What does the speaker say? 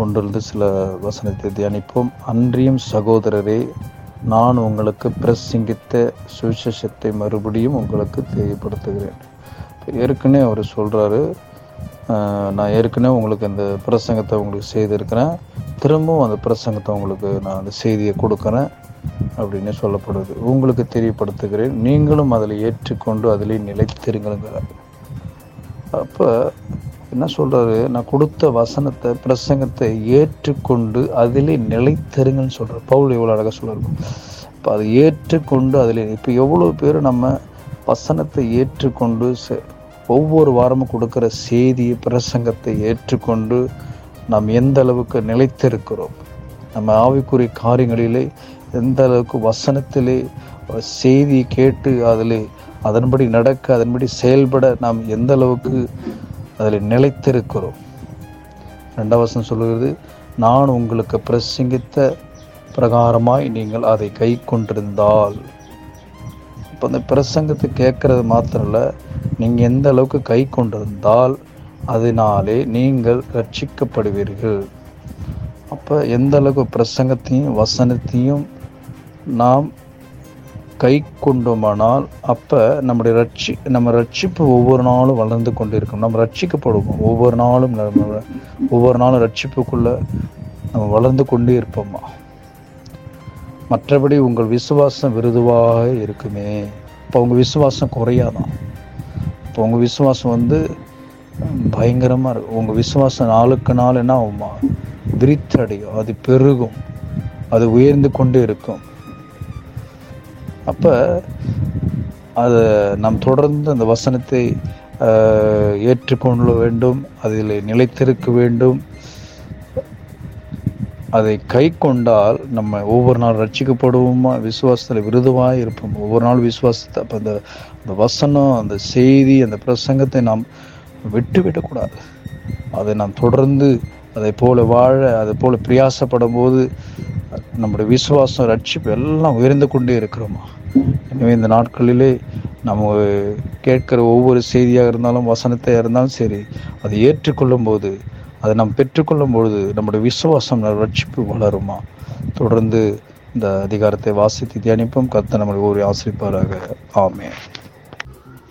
ஒன்றிலிருந்து சில வசனத்தை தியானிப்போம். அன்றியும் சகோதரரே நான் உங்களுக்கு பிரசங்கித்த சுவிசேஷத்தை மறுபடியும் உங்களுக்கு தெரியப்படுத்துகிறேன். ஏற்கனவே அவர் சொல்கிறாரு நான் ஏற்கனவே உங்களுக்கு இந்த பிரசங்கத்தை உங்களுக்கு செய்திருக்கிறேன். திரும்பவும் அந்த பிரசங்கத்தை உங்களுக்கு நான் அந்த செய்தியை கொடுக்குறேன் அப்படின்னு சொல்லப்படுது. உங்களுக்கு தெரியப்படுத்துகிறேன். நீங்களும் அதில் ஏற்றுக்கொண்டு அதிலே நிலைத்திருங்கிறார் அப்போ என்ன சொல்கிறாரு நான் கொடுத்த வசனத்தை பிரசங்கத்தை ஏற்றுக்கொண்டு அதிலே நிலைத்தருங்கன்னு சொல்கிறார் பவுல் எவ்வளோ அழகாக சொல்லிருக்கும் இப்போ அதை ஏற்றுக்கொண்டு அதிலே இப்போ எவ்வளோ பேர் நம்ம வசனத்தை ஏற்றுக்கொண்டு ஒவ்வொரு வாரமும் கொடுக்குற செய்தியை பிரசங்கத்தை ஏற்றுக்கொண்டு நாம் எந்த அளவுக்கு நிலைத்திருக்கிறோம்? நம்ம ஆவிக்குரிய காரியங்களிலே எந்த அளவுக்கு வசனத்திலே செய்தி கேட்டு அதில் அதன்படி நடக்க அதன்படி செயல்பட நாம் எந்த அளவுக்கு அதில் நிலைத்திருக்கிறோம். ரெண்டாம் வசனம் சொல்கிறது நான் உங்களுக்கு பிரசங்கித்த பிரகாரமாய் நீங்கள் அதை கை கொண்டிருந்தால். இப்போ அந்த பிரசங்கத்தை கேட்குறது மாத்திரம் இல்லை நீங்கள் எந்த அளவுக்கு கை கொண்டிருந்தால் அதனாலே நீங்கள் ரட்சிக்கப்படுவீர்கள். அப்போ எந்த அளவுக்கு பிரசங்கத்தையும் வசனத்தையும் நாம் கை கொண்டோமானால் அப்போ நம்முடைய ரட்சி நம்ம ரட்சிப்பு ஒவ்வொரு நாளும் வளர்ந்து கொண்டு இருக்கும் நம்ம ரட்சிக்கப்படுவோம். ஒவ்வொரு நாளும் நம்ம ஒவ்வொரு நாளும் ரட்சிப்புக்குள்ளே நம்ம வளர்ந்து கொண்டே இருப்போமா? மற்றபடி உங்கள் விசுவாசம் விருதுவாக இருக்குமே. இப்போ உங்கள் விசுவாசம் குறையாதான் இப்போ உங்கள் விசுவாசம் வந்து பயங்கரமாக இருக்கும் உங்கள் விசுவாசம் நாளுக்கு நாள் என்ன ஆகுமா? விரித்தடையும். அது பெருகும். அது உயர்ந்து கொண்டே இருக்கும். அப்போ அதை நாம் தொடர்ந்து அந்த வசனத்தை ஏற்றுக்கொள்ள வேண்டும் அதில் நிலைத்திருக்க வேண்டும். அதை கை கொண்டால் நம்ம ஒவ்வொரு நாள் ரட்சிக்கப்படுவோமா? விசுவாசத்தில் விருதுவாக இருப்போம்? ஒவ்வொரு நாள் விசுவாசத்தை அப்போ அந்த அந்த வசனம் அந்த செய்தி அந்த பிரசங்கத்தை நாம் விட்டுவிடக்கூடாது. அதை நாம் தொடர்ந்து அதை போல வாழ அதை போல பிரயாசப்படும் போது நம்முடைய விசுவாசம் ரட்சிப்பு எல்லாம் உயர்ந்து கொண்டே இருக்கிறோமா? எனவே இந்த நாட்களிலே நம்ம கேட்கிற ஒவ்வொரு செய்தியாக இருந்தாலும் வசனத்தை இருந்தாலும் சரி அதை ஏற்றுக்கொள்ளும் போது அதை நாம் பெற்றுக்கொள்ளும் பொழுது நம்முடைய விசுவாசம் ரட்சிப்பு வளருமா? தொடர்ந்து இந்த அதிகாரத்தை வாசித்து தியானிப்போம். கர்த்தர் நம்மளை ஒரு ஆசிரிப்பாராக. ஆமே